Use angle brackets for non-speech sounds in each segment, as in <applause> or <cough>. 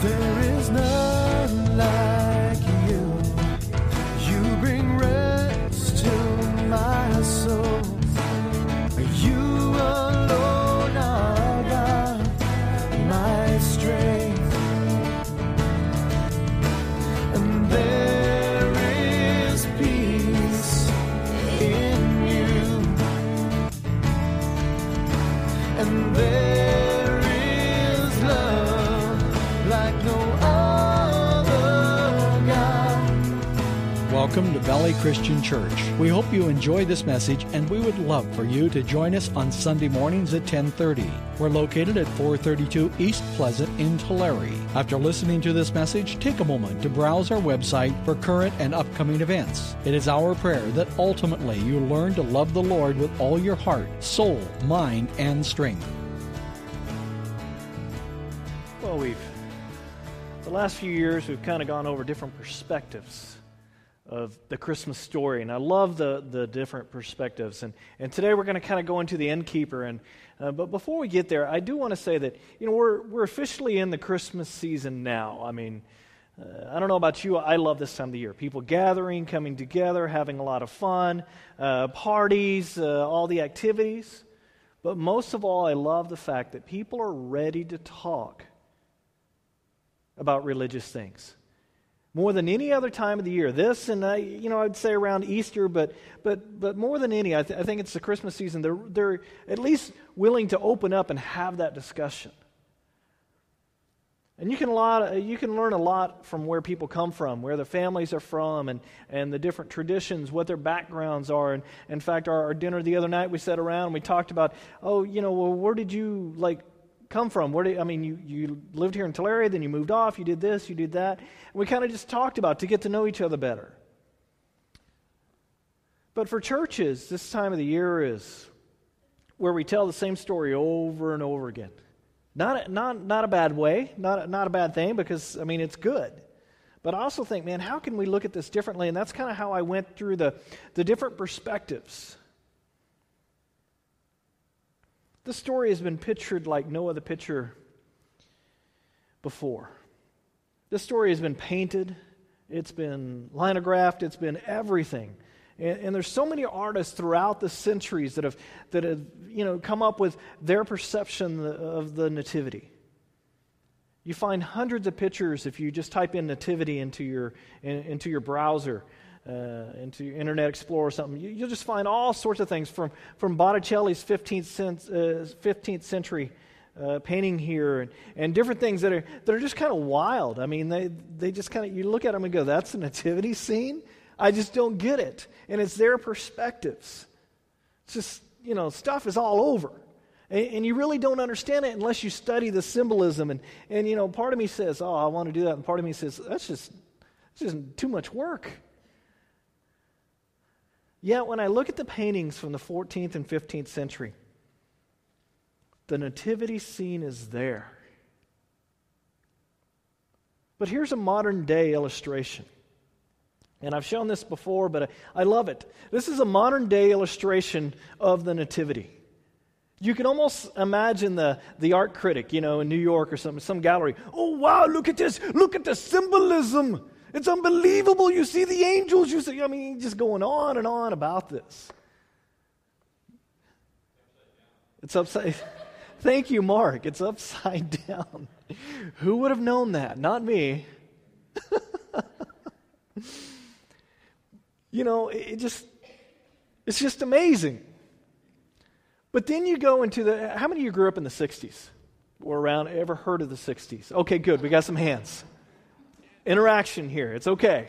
There is none like Valley Christian Church. We hope you enjoy this message and we would love for you to join us on Sunday mornings at 10:30. We're located at 432 East Pleasant in Tulare. After listening to this message, take a moment to browse our website for current and upcoming events. It is our prayer that ultimately you learn to love the Lord with all your heart, soul, mind, and strength. Well, we've the last few years we've kind of gone over different perspectives of the Christmas story, and I love the the different perspectives. And and today we're going to kind of go into the innkeeper. And uh, but before we get there, I do want to say that you know we're we're officially in the Christmas season now. I mean. Uh, I don't know about you, I love this time of the year. People gathering, coming together, having a lot of fun, uh, parties, uh, all the activities. But most of all, I love the fact that people are ready to talk about religious things more than any other time of the year. This and uh, you know I'd say around Easter, but but but more than any, I, th- I think it's the Christmas season. They're they're at least willing to open up and have that discussion. And you can, a lot, you can learn a lot from where people come from, where their families are from, and, and the different traditions, what their backgrounds are. And in fact, our, our dinner the other night, we sat around and we talked about, oh, you know, well, where did you like come from? Where did I mean, you, you lived here in Tulare, then you moved off, you did this, you did that. And we kind of just talked about to get to know each other better. But for churches, this time of the year is where we tell the same story over and over again. Not, not, not a bad way, not, not a bad thing, because, I mean, it's good. But I also think, man, how can we look at this differently? And that's kind of how I went through the, the different perspectives. This story has been pictured like no other picture before. This story has been painted, it's been linographed, it's been everything. And, and, there's so many artists throughout the centuries that have, that have you know, come up with their perception of the nativity. You find hundreds of pictures if you just type in nativity into your, in, into your browser, uh, into Internet Explorer or something. You, will just find all sorts of things from, from Botticelli's 15th, cent, uh, 15th century uh, painting here and, and different things that are, that are just kind of wild. I mean, they, they just kind of, you look at them and go, that's a nativity scene? I just don't get it. And it's their perspectives. It's just, you know, stuff is all over. And, and, you really don't understand it unless you study the symbolism. And, and, you know, part of me says, oh, I want to do that. And part of me says, that's just, that's just too much work. Yet, when I look at the paintings from the 14th and 15th century, the nativity scene is there. But here's a modern day illustration. And I've shown this before, but I, love it. This is a modern day illustration of the Nativity. You can almost imagine the, the art critic, you know, in New York or some, some gallery. Oh, wow, look at this. Look at the symbolism. It's unbelievable. You see the angels. You see, I mean, just going on and on about this. It's upside <laughs> Thank you, Mark. It's upside <laughs> down. Who would have known that? Not me. <laughs> you know, it just, it's just amazing. But then you go into the, how many of you grew up in the 60s? Or around, ever heard of the 60s? Okay, good. We got some hands. Interaction here. It's okay.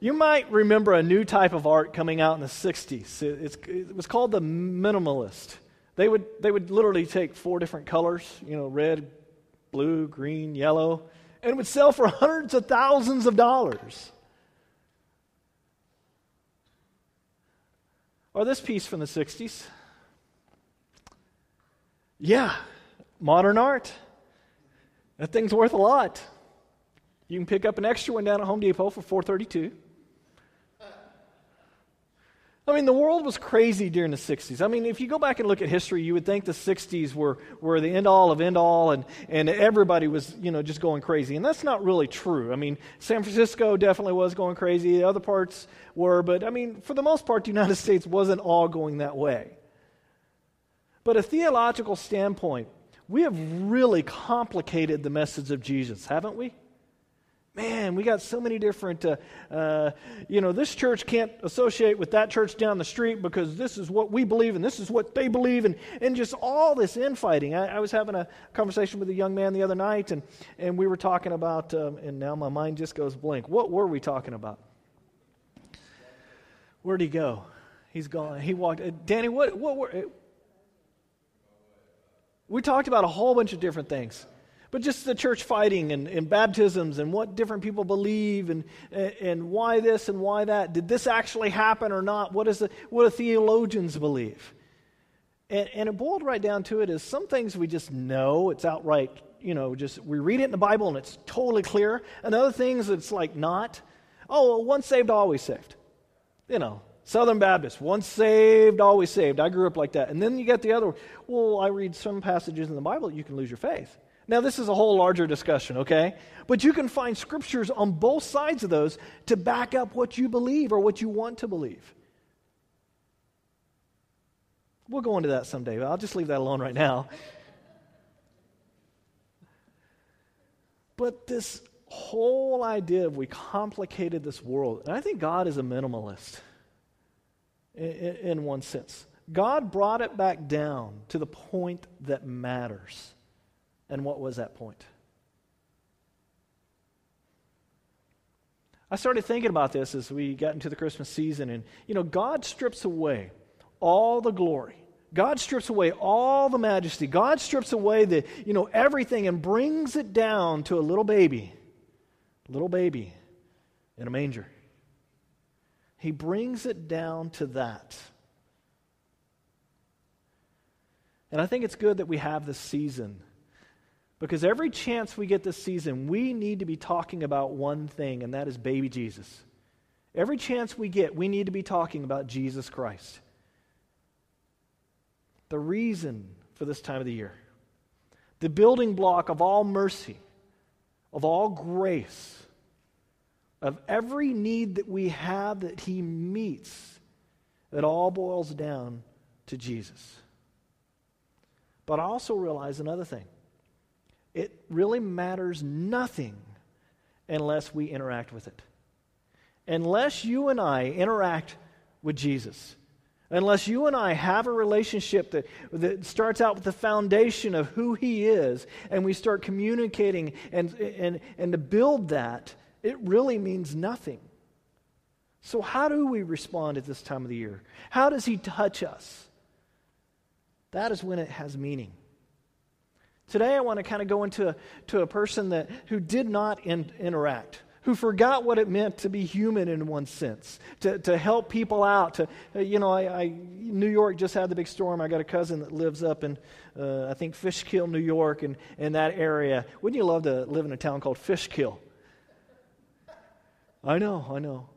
You might remember a new type of art coming out in the 60s. It, it was called the minimalist. They would, they would literally take four different colors, you know, red, blue, green, yellow, and would sell for hundreds of thousands of dollars. Or this piece from the 60s. Yeah, modern art. That thing's worth a lot. You can pick up an extra one down at Home Depot for 432. I mean, the world was crazy during the 60s. I mean, if you go back and look at history, you would think the 60s were, were the end all of end all, and, and everybody was, you know, just going crazy. And that's not really true. I mean, San Francisco definitely was going crazy, the other parts were, but I mean, for the most part, the United <laughs> States wasn't all going that way. But a theological standpoint, we have really complicated the message of Jesus, haven't we? Man, we got so many different, uh, uh, you know, this church can't associate with that church down the street because this is what we believe and this is what they believe, and, and just all this infighting. I, I was having a conversation with a young man the other night, and, and we were talking about, um, and now my mind just goes blank. What were we talking about? Where'd he go? He's gone. He walked. Uh, Danny, what, what were. Uh, we talked about a whole bunch of different things but just the church fighting and, and baptisms and what different people believe and, and why this and why that. Did this actually happen or not? What, is the, what do theologians believe? And, and it boiled right down to it is some things we just know, it's outright, you know, just we read it in the Bible and it's totally clear. And other things it's like not. Oh, well, once saved, always saved. You know, Southern Baptist, once saved, always saved. I grew up like that. And then you get the other, well, I read some passages in the Bible, you can lose your faith. Now, this is a whole larger discussion, okay? But you can find scriptures on both sides of those to back up what you believe or what you want to believe. We'll go into that someday, but I'll just leave that alone right now. But this whole idea of we complicated this world, and I think God is a minimalist in, in one sense. God brought it back down to the point that matters. And what was that point? I started thinking about this as we got into the Christmas season. And, you know, God strips away all the glory. God strips away all the majesty. God strips away the, you know, everything and brings it down to a little baby. Little baby in a manger. He brings it down to that. And I think it's good that we have this season because every chance we get this season, we need to be talking about one thing, and that is baby Jesus. Every chance we get, we need to be talking about Jesus Christ. The reason for this time of the year, the building block of all mercy, of all grace, of every need that we have that He meets, it all boils down to Jesus. But I also realize another thing it really matters nothing unless we interact with it. Unless you and I interact with Jesus, unless you and I have a relationship that, that starts out with the foundation of who He is, and we start communicating and, and, and to build that, it really means nothing. So, how do we respond at this time of the year? How does He touch us? That is when it has meaning. Today, I want to kind of go into to a person that, who did not in, interact, who forgot what it meant to be human in one sense, to, to help people out. To, uh, you know, I, I, New York just had the big storm. I got a cousin that lives up in, uh, I think, Fishkill, New York, and in that area. Wouldn't you love to live in a town called Fishkill? I know, I know.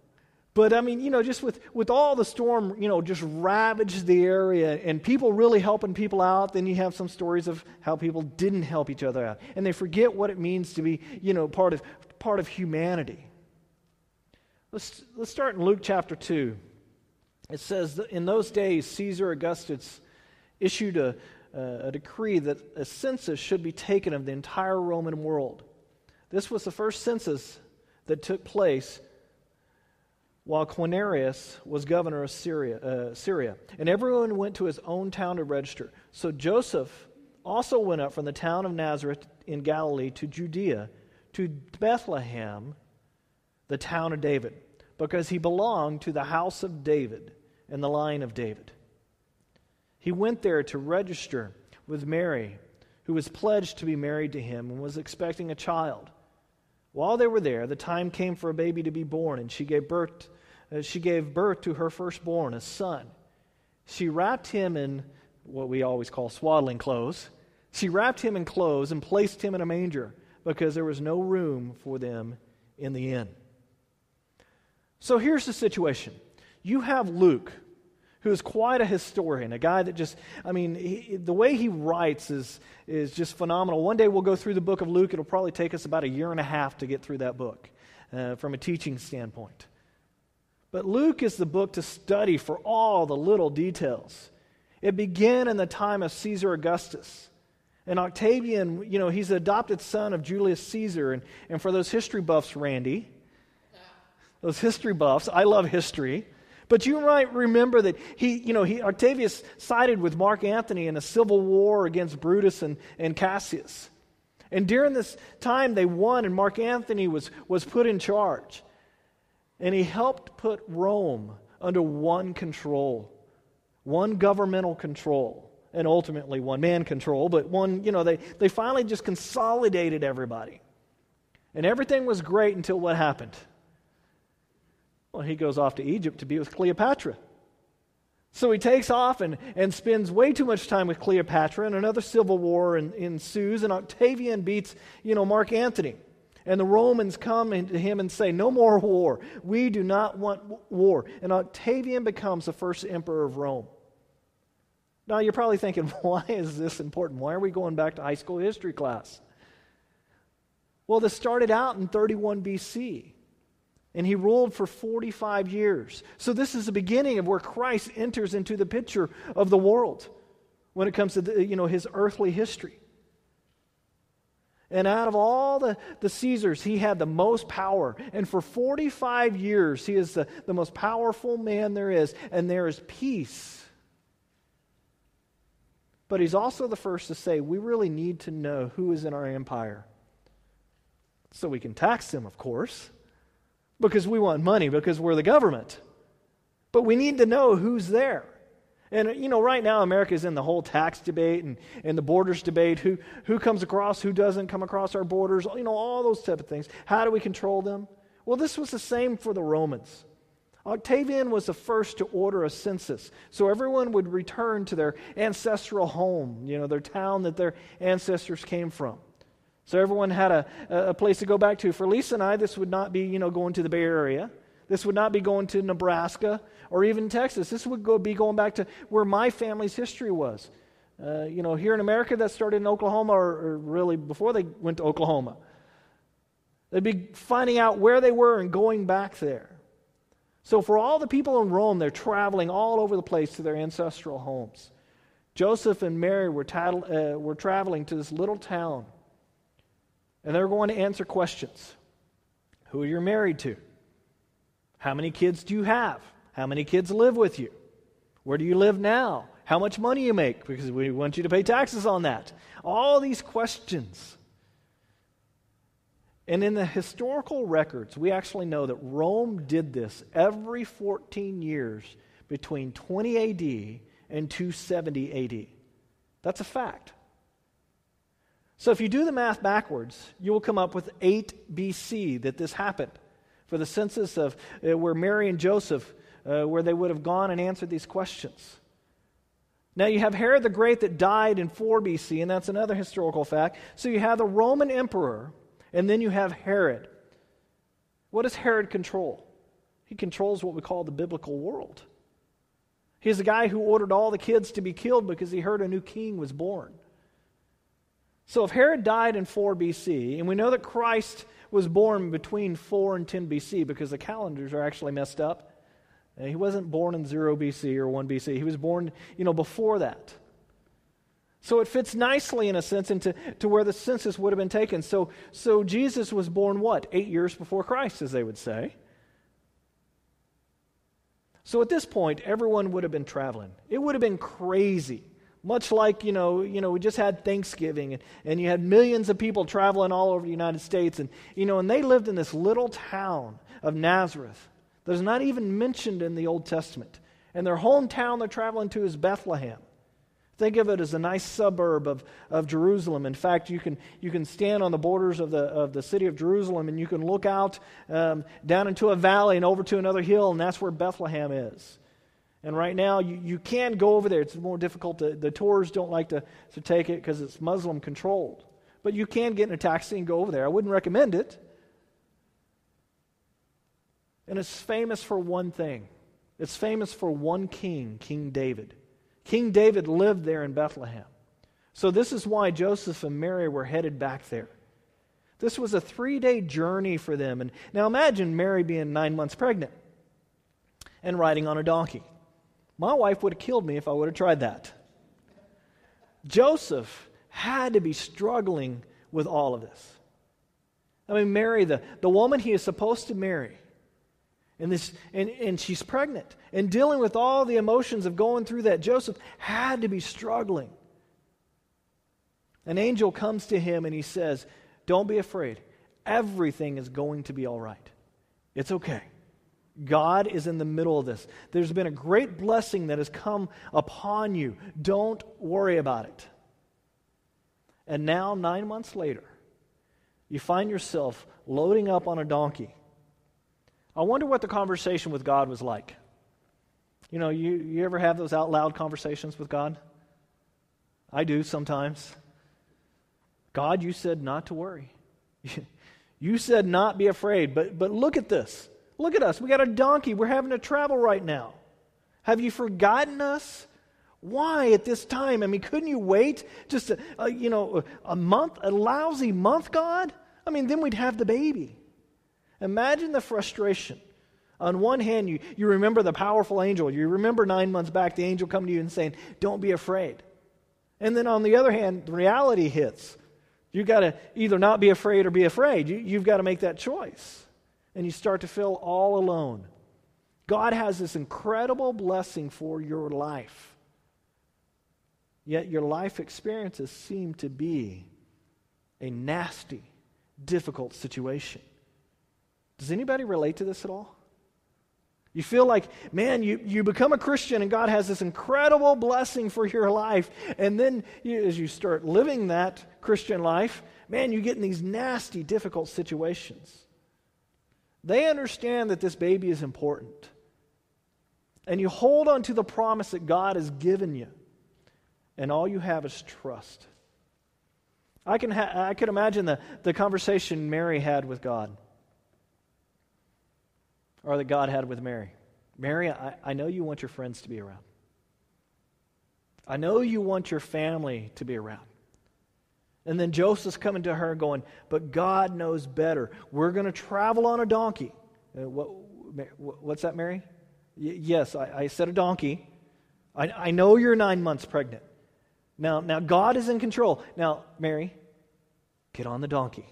But I mean, you know, just with, with all the storm, you know, just ravaged the area and people really helping people out, then you have some stories of how people didn't help each other out. And they forget what it means to be, you know, part of, part of humanity. Let's, let's start in Luke chapter 2. It says, In those days, Caesar Augustus issued a, a decree that a census should be taken of the entire Roman world. This was the first census that took place while Quirinius was governor of Syria, uh, Syria. And everyone went to his own town to register. So Joseph also went up from the town of Nazareth in Galilee to Judea, to Bethlehem, the town of David, because he belonged to the house of David and the line of David. He went there to register with Mary, who was pledged to be married to him and was expecting a child. While they were there, the time came for a baby to be born, and she gave birth she gave birth to her firstborn, a son. She wrapped him in what we always call swaddling clothes. She wrapped him in clothes and placed him in a manger because there was no room for them in the inn. So here's the situation you have Luke, who is quite a historian, a guy that just, I mean, he, the way he writes is, is just phenomenal. One day we'll go through the book of Luke. It'll probably take us about a year and a half to get through that book uh, from a teaching standpoint. But Luke is the book to study for all the little details. It began in the time of Caesar Augustus. And Octavian, you know, he's the adopted son of Julius Caesar. And, and for those history buffs, Randy, those history buffs, I love history. But you might remember that he, you know, he, Octavius sided with Mark Antony in a civil war against Brutus and, and Cassius. And during this time, they won, and Mark Antony was, was put in charge. And he helped put Rome under one control, one governmental control, and ultimately one man control, but one, you know, they, they finally just consolidated everybody. And everything was great until what happened? Well, he goes off to Egypt to be with Cleopatra. So he takes off and, and spends way too much time with Cleopatra, and another civil war ensues, and Octavian beats, you know, Mark Antony. And the Romans come to him and say, No more war. We do not want war. And Octavian becomes the first emperor of Rome. Now you're probably thinking, <laughs> why is this important? Why are we going back to high school history class? Well, this started out in 31 BC and he ruled for 45 years. So, this is the beginning of where Christ enters into the picture of the world when it comes to the, you know, his earthly history. And out of all the, the Caesars, he had the most power. And for 45 years, he is the, the most powerful man there is, and there is peace. But he's also the first to say, we really need to know who is in our empire. So we can tax them, of course because we want money, because we're the government. But we need to know who's there. And, you know, right now America is in the whole tax debate and, and the borders debate who, who comes across, who doesn't come across our borders, you know, all those type of things. How do we control them? Well, this was the same for the Romans. Octavian was the first to order a census. So everyone would return to their ancestral home, you know, their town that their ancestors came from. So everyone had a, a place to go back to. For Lisa and I, this would not be, you know, going to the Bay Area. This would not be going to Nebraska or even Texas. This would go, be going back to where my family's history was. Uh, you know, here in America, that started in Oklahoma, or, or really before they went to Oklahoma. They'd be finding out where they were and going back there. So, for all the people in Rome, they're traveling all over the place to their ancestral homes. Joseph and Mary were, tattle, uh, were traveling to this little town and they're going to answer questions Who are you married to? How many kids do you have? How many kids live with you? Where do you live now? How much money you make? Because we want you to pay taxes on that. All these questions. And in the historical records, we actually know that Rome did this every 14 years between 20 AD and 270 AD. That's a fact. So if you do the math backwards, you will come up with 8 BC that this happened for the census of uh, where Mary and Joseph, uh, where they would have gone and answered these questions. Now you have Herod the Great that died in 4 BC, and that's another historical fact. So you have the Roman emperor, and then you have Herod. What does Herod control? He controls what we call the biblical world. He's the guy who ordered all the kids to be killed because he heard a new king was born. So if Herod died in 4 BC, and we know that Christ was born between 4 and 10 BC because the calendars are actually messed up. He wasn't born in 0 BC or 1 BC. He was born, you know, before that. So it fits nicely, in a sense, into to where the census would have been taken. So, so Jesus was born, what, eight years before Christ, as they would say. So at this point, everyone would have been traveling. It would have been crazy much like, you know, you know, we just had Thanksgiving and, and you had millions of people traveling all over the United States. And, you know, and they lived in this little town of Nazareth that is not even mentioned in the Old Testament. And their hometown they're traveling to is Bethlehem. Think of it as a nice suburb of, of Jerusalem. In fact, you can, you can stand on the borders of the, of the city of Jerusalem and you can look out um, down into a valley and over to another hill, and that's where Bethlehem is. And right now, you, you can go over there. It's more difficult. To, the tours don't like to, to take it because it's Muslim controlled. But you can get in a taxi and go over there. I wouldn't recommend it. And it's famous for one thing It's famous for one king, King David. King David lived there in Bethlehem. So, this is why Joseph and Mary were headed back there. This was a three day journey for them. And now imagine Mary being nine months pregnant and riding on a donkey. My wife would have killed me if I would have tried that. Joseph had to be struggling with all of this. I mean, Mary, the, the woman he is supposed to marry, and, this, and, and she's pregnant, and dealing with all the emotions of going through that, Joseph had to be struggling. An angel comes to him and he says, Don't be afraid. Everything is going to be all right. It's okay. God is in the middle of this. There's been a great blessing that has come upon you. Don't worry about it. And now, nine months later, you find yourself loading up on a donkey. I wonder what the conversation with God was like. You know, you, you ever have those out loud conversations with God? I do sometimes. God, you said not to worry. <laughs> you said not be afraid. But, but look at this. Look at us. We got a donkey. We're having to travel right now. Have you forgotten us? Why at this time? I mean, couldn't you wait just a, a, you know a month, a lousy month, God? I mean, then we'd have the baby. Imagine the frustration. On one hand, you, you remember the powerful angel. You remember nine months back the angel coming to you and saying, Don't be afraid. And then on the other hand, reality hits. You've got to either not be afraid or be afraid. You, you've got to make that choice. And you start to feel all alone. God has this incredible blessing for your life. Yet your life experiences seem to be a nasty, difficult situation. Does anybody relate to this at all? You feel like, man, you, you become a Christian and God has this incredible blessing for your life. And then you, as you start living that Christian life, man, you get in these nasty, difficult situations. They understand that this baby is important. And you hold on to the promise that God has given you and all you have is trust. I can, ha- I can imagine the, the conversation Mary had with God, or that God had with Mary. Mary, I, I know you want your friends to be around. I know you want your family to be around. And then Joseph's coming to her going, But God knows better. We're going to travel on a donkey. Uh, what, what's that, Mary? Y- yes, I, I said a donkey. I, I know you're nine months pregnant. Now, now God is in control. Now, Mary, get on the donkey.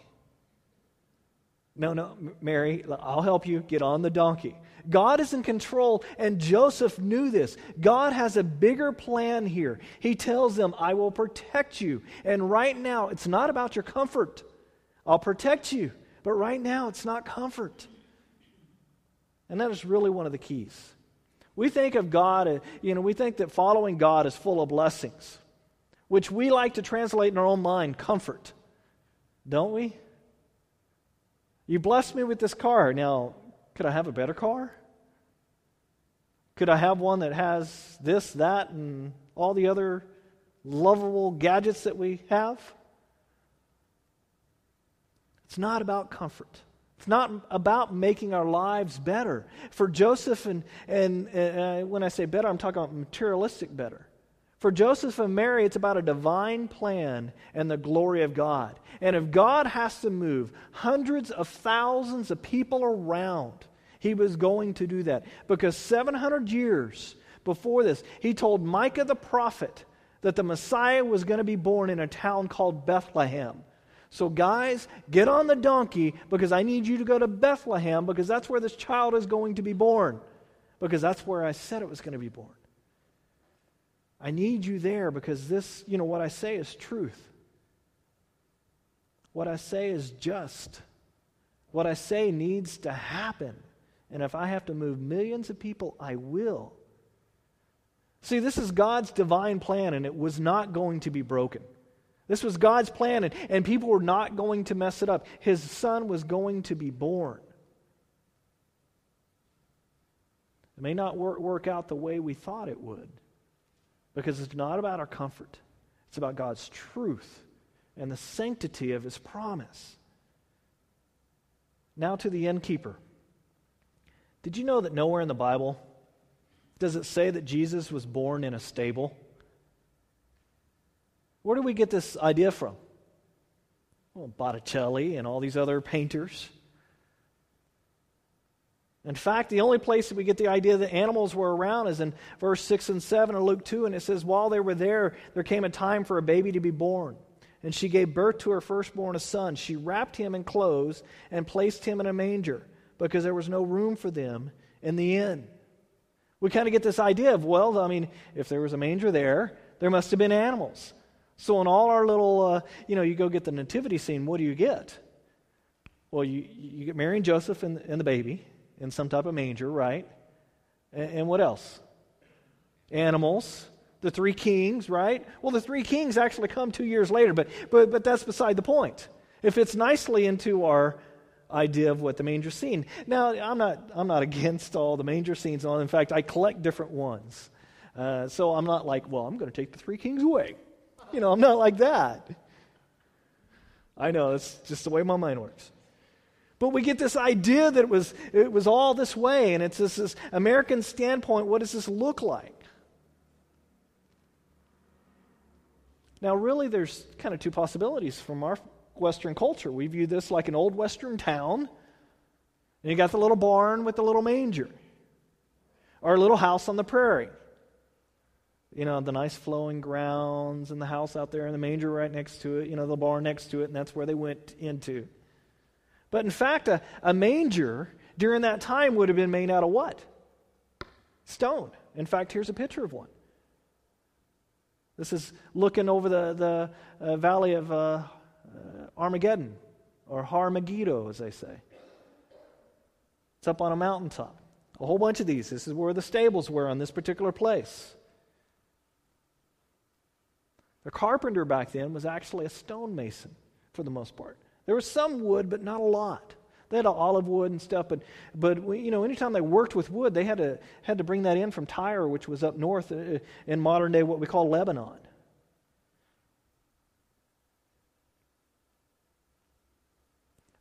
No, no, Mary, I'll help you. Get on the donkey. God is in control, and Joseph knew this. God has a bigger plan here. He tells them, I will protect you. And right now, it's not about your comfort. I'll protect you. But right now, it's not comfort. And that is really one of the keys. We think of God, uh, you know, we think that following God is full of blessings which we like to translate in our own mind comfort. Don't we? You blessed me with this car. Now, could I have a better car? Could I have one that has this, that, and all the other lovable gadgets that we have? It's not about comfort. It's not about making our lives better. For Joseph, and, and uh, when I say better, I'm talking about materialistic better. For Joseph and Mary, it's about a divine plan and the glory of God. And if God has to move hundreds of thousands of people around, he was going to do that. Because 700 years before this, he told Micah the prophet that the Messiah was going to be born in a town called Bethlehem. So, guys, get on the donkey because I need you to go to Bethlehem because that's where this child is going to be born. Because that's where I said it was going to be born. I need you there because this, you know, what I say is truth. What I say is just. What I say needs to happen. And if I have to move millions of people, I will. See, this is God's divine plan, and it was not going to be broken. This was God's plan, and, and people were not going to mess it up. His son was going to be born. It may not work, work out the way we thought it would. Because it's not about our comfort, it's about God's truth and the sanctity of His promise. Now to the innkeeper. Did you know that nowhere in the Bible does it say that Jesus was born in a stable? Where do we get this idea from? Well, Botticelli and all these other painters. In fact, the only place that we get the idea that animals were around is in verse 6 and 7 of Luke 2, and it says, While they were there, there came a time for a baby to be born. And she gave birth to her firstborn, a son. She wrapped him in clothes and placed him in a manger because there was no room for them in the inn. We kind of get this idea of, well, I mean, if there was a manger there, there must have been animals. So in all our little, uh, you know, you go get the nativity scene, what do you get? Well, you, you get Mary and Joseph and, and the baby in some type of manger, right? And, and what else? Animals. The three kings, right? Well, the three kings actually come two years later, but, but, but that's beside the point. It fits nicely into our idea of what the manger scene. Now, I'm not, I'm not <laughs> against all the manger scenes. In fact, I collect different ones. Uh, so I'm not like, well, I'm going to take the three kings away. You know, I'm not like that. I know, it's just the way my mind works. But we get this idea that it was, it was all this way, and it's this, this American standpoint what does this look like? Now, really, there's kind of two possibilities from our Western culture. We view this like an old Western town, and you got the little barn with the little manger, or a little house on the prairie. You know, the nice flowing grounds, and the house out there, and the manger right next to it, you know, the barn next to it, and that's where they went into. But in fact, a, a manger during that time would have been made out of what? Stone. In fact, here's a picture of one. This is looking over the, the uh, valley of uh, uh, Armageddon, or Har Megiddo, as they say. It's up on a mountaintop. A whole bunch of these. This is where the stables were on this particular place. The carpenter back then was actually a stonemason for the most part. There was some wood, but not a lot. They had olive wood and stuff, but, but you know, anytime they worked with wood, they had to, had to bring that in from Tyre, which was up north uh, in modern day, what we call Lebanon.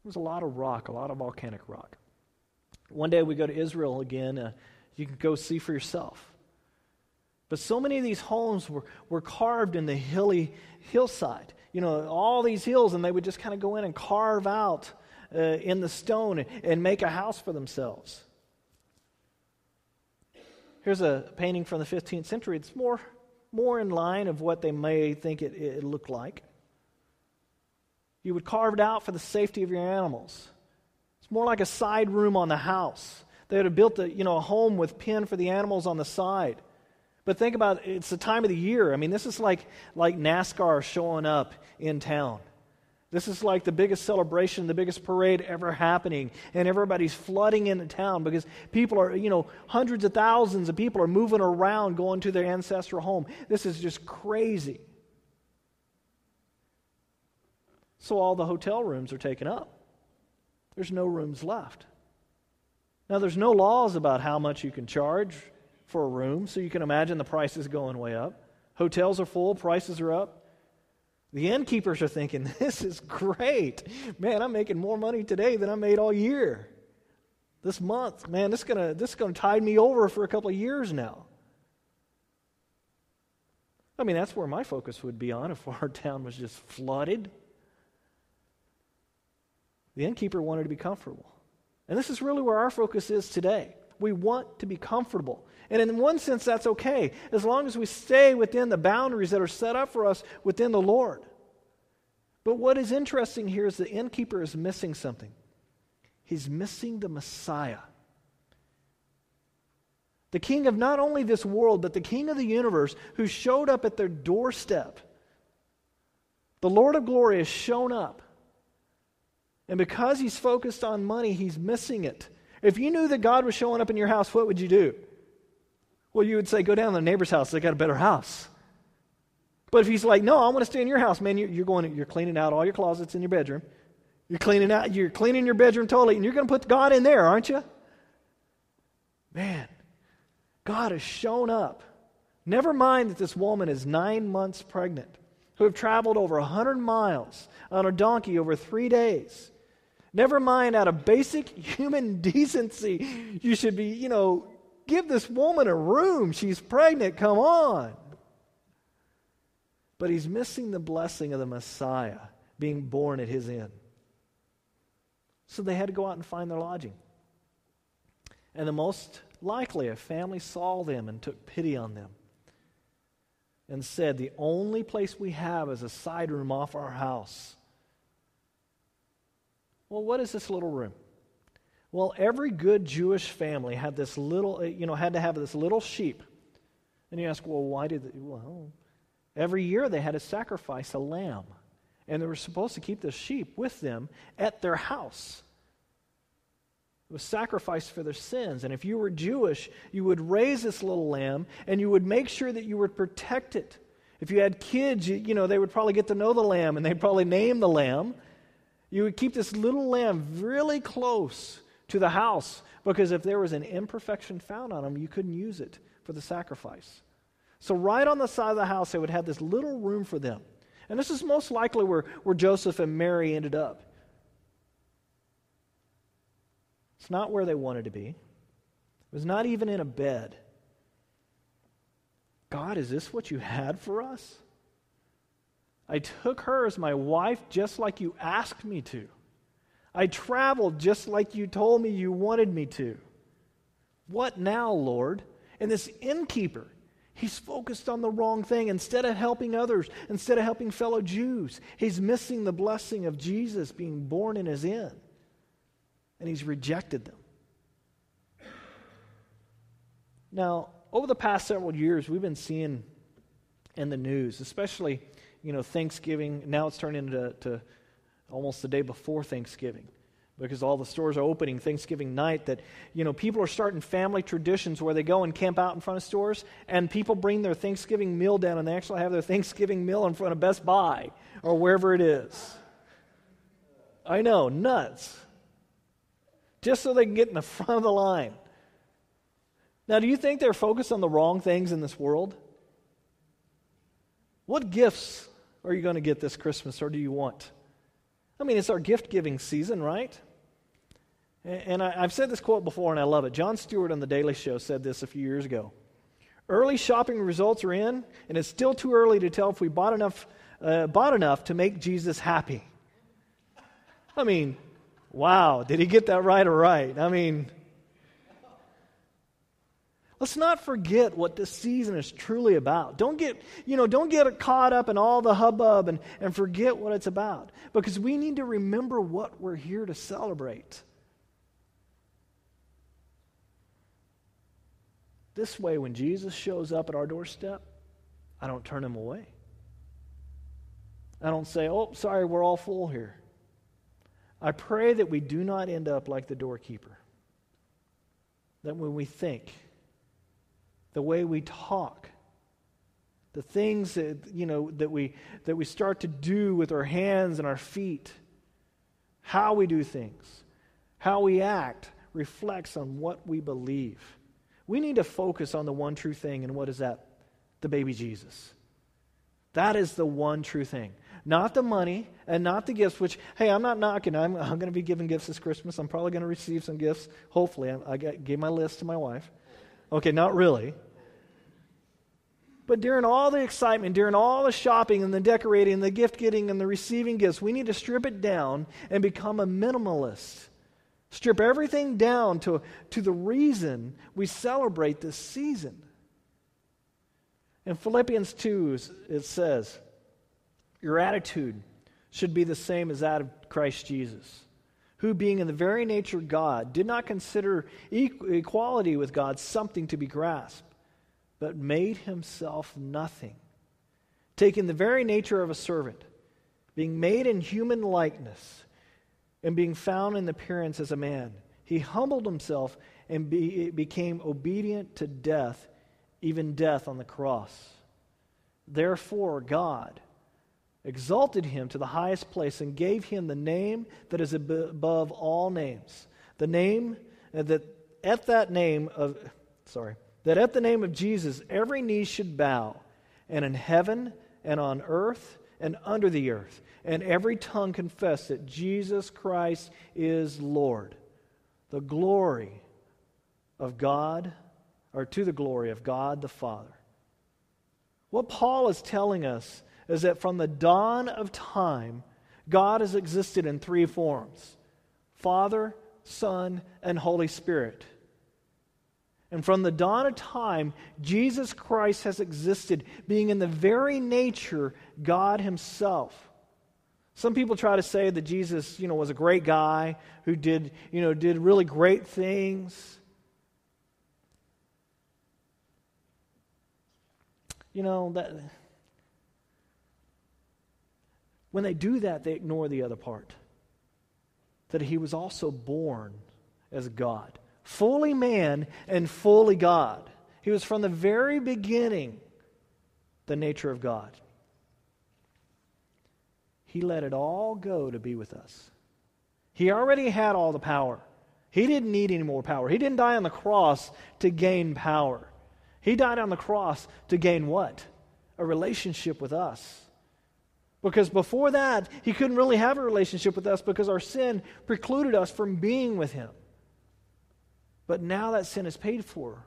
There was a lot of rock, a lot of volcanic rock. One day we go to Israel again. Uh, you can go see for yourself. But so many of these homes were, were carved in the hilly hillside. You know, all these hills, and they would just kind of go in and carve out uh, in the stone and, make a house for themselves. Here's a painting from the 15th century. It's more, more in line of what they may think it, it looked like. You would carve it out for the safety of your animals. It's more like a side room on the house. They would have built a, you know, a home with pen for the animals on the side. But think about it, it's the time of the year. I mean, this is like, like NASCAR showing up in town. This is like the biggest celebration, the biggest parade ever happening, and everybody's flooding into town because people are, you know, hundreds of thousands of people are moving around going to their ancestral home. This is just crazy. So all the hotel rooms are taken up. There's no rooms left. Now, there's no laws about how much you can charge for a room, so you can imagine the prices going way up. Hotels are full, prices are up. The innkeepers are thinking, <laughs> this is great. Man, I'm making more money today than I made all year. This month, man, this is gonna this is gonna tide me over for a couple of years now. I mean, that's where my focus would be on if <laughs> our town was just flooded. The innkeeper wanted to be comfortable. And this is really where our focus is today. We want to be comfortable. And in one sense, that's okay, as long as we stay within the boundaries that are set up for us within the Lord. But what is interesting here is the innkeeper is missing something. He's missing the Messiah. The king of not only this world, but the king of the universe who showed up at their doorstep. The Lord of glory has shown up. And because he's focused on money, he's missing it. If you knew that God was showing up in your house, what would you do? Well, you would say, go down to the neighbor's house. They got a better house. But if he's like, no, I want to stay in your house, man, you're going, you're cleaning out all your closets in your bedroom. You're cleaning out, you're cleaning your bedroom totally, and you're going to put God in there, aren't you? Man, God has shown up. Never mind that this woman is nine months pregnant, who have traveled over a 100 miles on a donkey over three days. Never mind, out of basic human <laughs> decency, you should be, you know, give this woman a room. She's pregnant. Come on. But he's missing the blessing of the Messiah being born at his inn. So they had to go out and find their lodging. And the most likely, a family saw them and took pity on them and said, The only place we have is a side room off our house. Well, what is this little room? Well, every good Jewish family had this little, uh, you know, had to have this little sheep. And you ask, well, why did they? Well, every year they had to sacrifice a lamb. And they were supposed to keep the sheep with them at their house. It was sacrificed for their sins. And if you were Jewish, you would raise this little lamb and you would make sure that you would protect it. If you had kids, you, you know, they would probably get to know the lamb and they'd probably name the lamb. You would keep this little lamb really close to the house because if there was an imperfection found on him, you couldn't use it for the sacrifice. So, right on the side of the house, they would have this little room for them. And this is most likely where, where Joseph and Mary ended up. It's not where they wanted to be. It was not even in a bed. God, is this what you had for us? I took her as my wife just like you asked me to. I traveled just like you told me you wanted me to. What now, Lord? And this innkeeper, he's focused on the wrong thing. Instead of helping others, instead of helping fellow Jews, he's missing the blessing of Jesus being born in his inn and he's rejected them. Now, over the past several years, we've been seeing in the news, especially, you know, Thanksgiving. Now it's turned into to almost the day before Thanksgiving because all the stores are opening Thanksgiving night that, you know, people are starting family traditions where they go and camp out in front of stores and people bring their Thanksgiving meal down and they actually have their Thanksgiving meal in front of Best Buy or wherever it is. I know, nuts just so they can get in the <laughs> front of the line. Now, do you think they're focused on the wrong things in this world? What gifts are you going to get this Christmas, or do you want? I mean, it's our gift giving season, right? And I, have said this quote before, and I love it. Jon Stewart on The Daily Show said this a few years ago. Early shopping results are in, and it's still too early to tell if we bought enough, uh, bought enough to make Jesus happy. I mean, Wow, did he get that right or right? I mean, let's not forget what this season is truly about. Don't get, you know, don't get caught up in all the hubbub and, and forget what it's about. Because we need to remember what we're here to celebrate. This way, when Jesus shows up at our doorstep, I don't turn him away. I don't say, oh, sorry, we're all full here. I pray that we do not end up like the doorkeeper. That when we think, the way we talk, the things that, you know, that, we, that we start to do with our hands and our feet, how we do things, how we act, reflects on what we believe. We need to focus on the one true thing, and what is that? The baby Jesus. That is the one true thing not the money and not the gifts, which, hey, I'm not knocking. I'm, I'm going to be giving gifts this Christmas. I'm probably going to receive some gifts, hopefully. I, I gave my list to my wife. Okay, not really. But during all the excitement, during all the shopping and the decorating and the gift getting and the receiving gifts, we need to strip it down and become a minimalist. Strip everything down to, to the reason we celebrate this season. In Philippians 2, it says, your attitude should be the same as that of Christ Jesus, who, being in the very nature God, did not consider equality with God something to be grasped, but made himself nothing, taking the very nature of a servant, being made in human likeness, and being found in appearance as a man. He humbled himself and be, became obedient to death, even death on the cross. Therefore, God exalted him to the highest place and gave him the name that is above all names. The name uh, that at that name of, sorry, that at the name of Jesus every knee should bow, and in heaven and on earth and under the earth, and every tongue confess that Jesus Christ is Lord. The glory of God or to the glory of God the Father. What Paul is telling us is that from the dawn of time, God has existed in three forms Father, Son, and Holy Spirit. And from the dawn of time, Jesus Christ has existed, being in the very nature God Himself. Some people try to say that Jesus, you know, was a great guy who did, you know, did really great things. You know, that when they do that, they ignore the other part. That he was also born as God fully man and fully God. He was from the very beginning the nature of God. He let it all go to be with us. He already had all the power. He didn't need any more power. He didn't die on the cross to gain power. He died on the cross to gain what? A relationship with us. Because before that, he couldn't really have a relationship with us because our sin precluded us from being with him. But now that sin is paid for,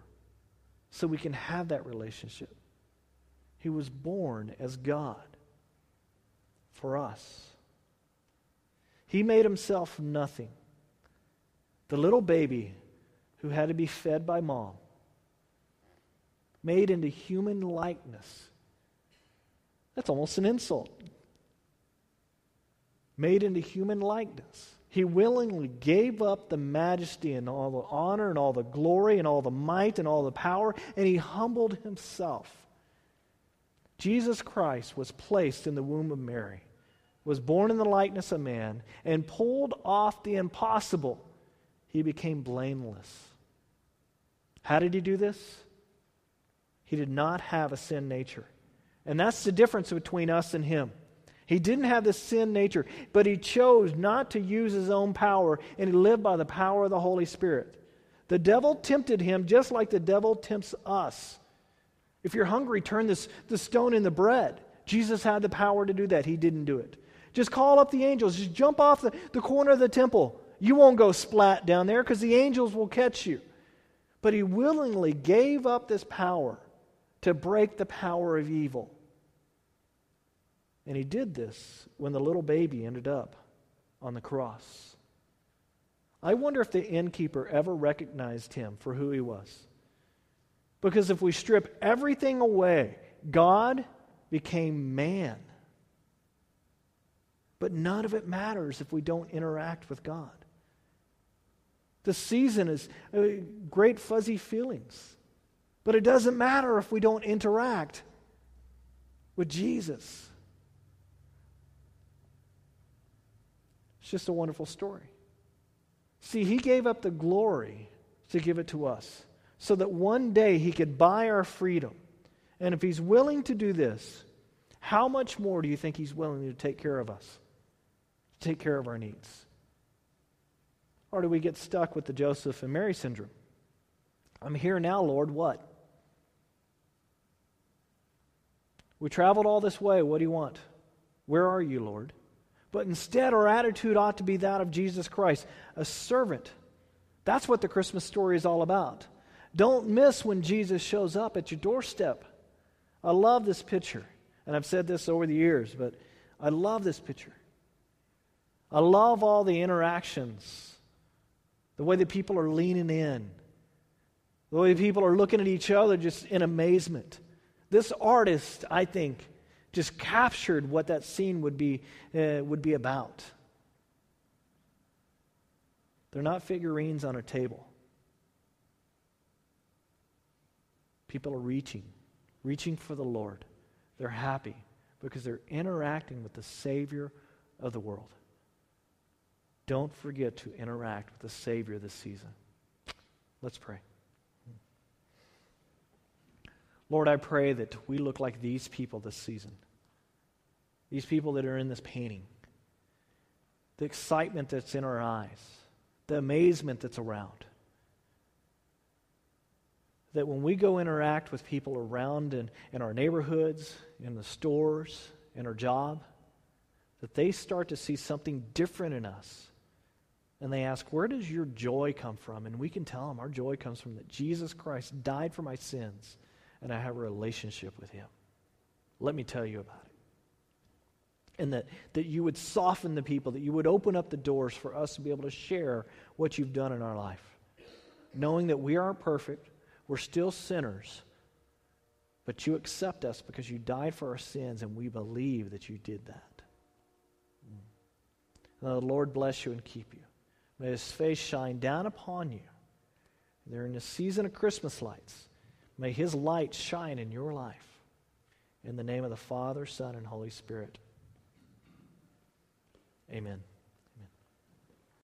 so we can have that relationship. He was born as God for us. He made himself nothing. The little baby who had to be fed by mom, made into human likeness. That's almost an insult. Made into human likeness. He willingly gave up the majesty and all the honor and all the glory and all the might and all the power, and he humbled himself. Jesus Christ was placed in the womb of Mary, was born in the likeness of man, and pulled off the impossible. He became blameless. How did he do this? He did not have a sin nature. And that's the difference between us and him. He didn't have the sin nature, but he chose not to use his own power, and he lived by the power of the Holy Spirit. The devil tempted him just like the devil tempts us. If you're hungry, turn this, the stone into bread. Jesus had the power to do that. He didn't do it. Just call up the angels. Just jump off the, the corner of the temple. You won't go splat down there because the angels will catch you. But he willingly gave up this power to break the power of evil. And he did this when the little baby ended up on the cross. I wonder if the innkeeper ever recognized him for who he was. Because if we strip everything away, God became man. But none of it matters if we don't interact with God. The season is uh, great fuzzy feelings, but it doesn't matter if we don't interact with Jesus. It's just a wonderful story. See, he gave up the glory to give it to us so that one day he could buy our freedom. And if he's willing to do this, how much more do you think he's willing to take care of us? To take care of our needs? Or do we get stuck with the Joseph and Mary syndrome? I'm here now, Lord, what? We traveled all this way. What do you want? Where are you, Lord? But instead, our attitude ought to be that of Jesus Christ, a servant. That's what the Christmas story is all about. Don't miss when Jesus shows up at your doorstep. I love this picture. And I've said this over the years, but I love this picture. I love all the interactions, the way that people are leaning in, the way people are looking at each other just in amazement. This artist, I think, just captured what that scene would be, uh, would be about. They're not figurines on a table. People are reaching, reaching for the Lord. They're happy because they're interacting with the Savior of the world. Don't forget to interact with the Savior this season. Let's pray. Lord, I pray that we look like these people this season. These people that are in this painting. The excitement that's in our eyes. The amazement that's around. That when we go interact with people around in, in our neighborhoods, in the stores, in our job, that they start to see something different in us and they ask, Where does your joy come from? And we can tell them our joy comes from that Jesus Christ died for my sins and I have a relationship with him. Let me tell you about it. And that, that you would soften the people, that you would open up the doors for us to be able to share what you've done in our life. Knowing that we aren't perfect, we're still sinners, but you accept us because you died for our sins, and we believe that you did that. Mm. Now, the Lord bless you and keep you. May his face shine down upon you. They're in the season of Christmas lights. May his light shine in your life. In the name of the Father, Son, and Holy Spirit. Amen.